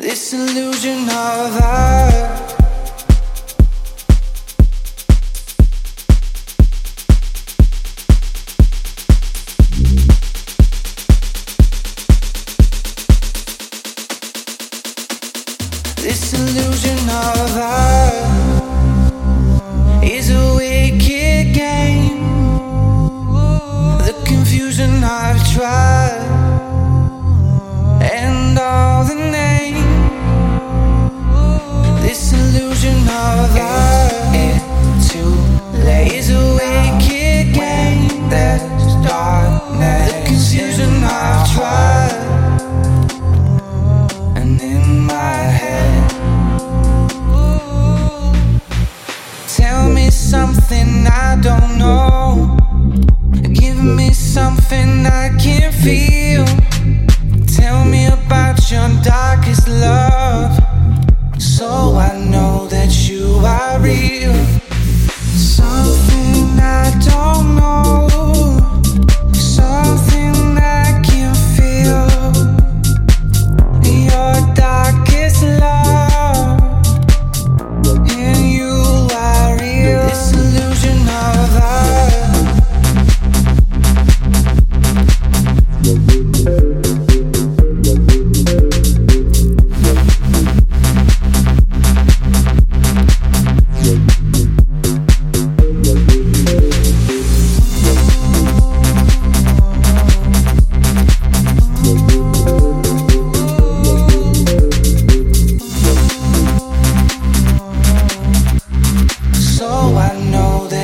This illusion of ours.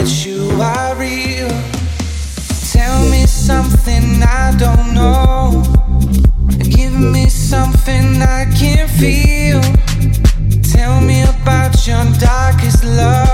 you are real. Tell me something I don't know. Give me something I can feel. Tell me about your darkest love.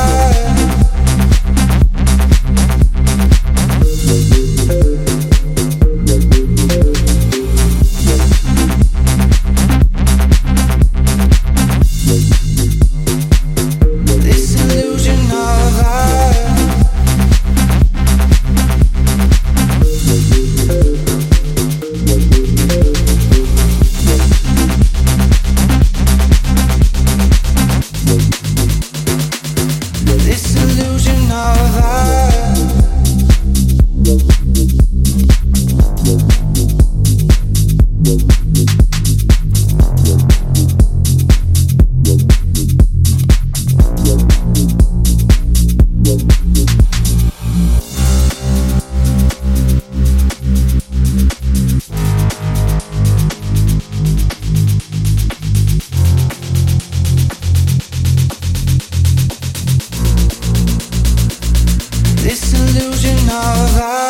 all I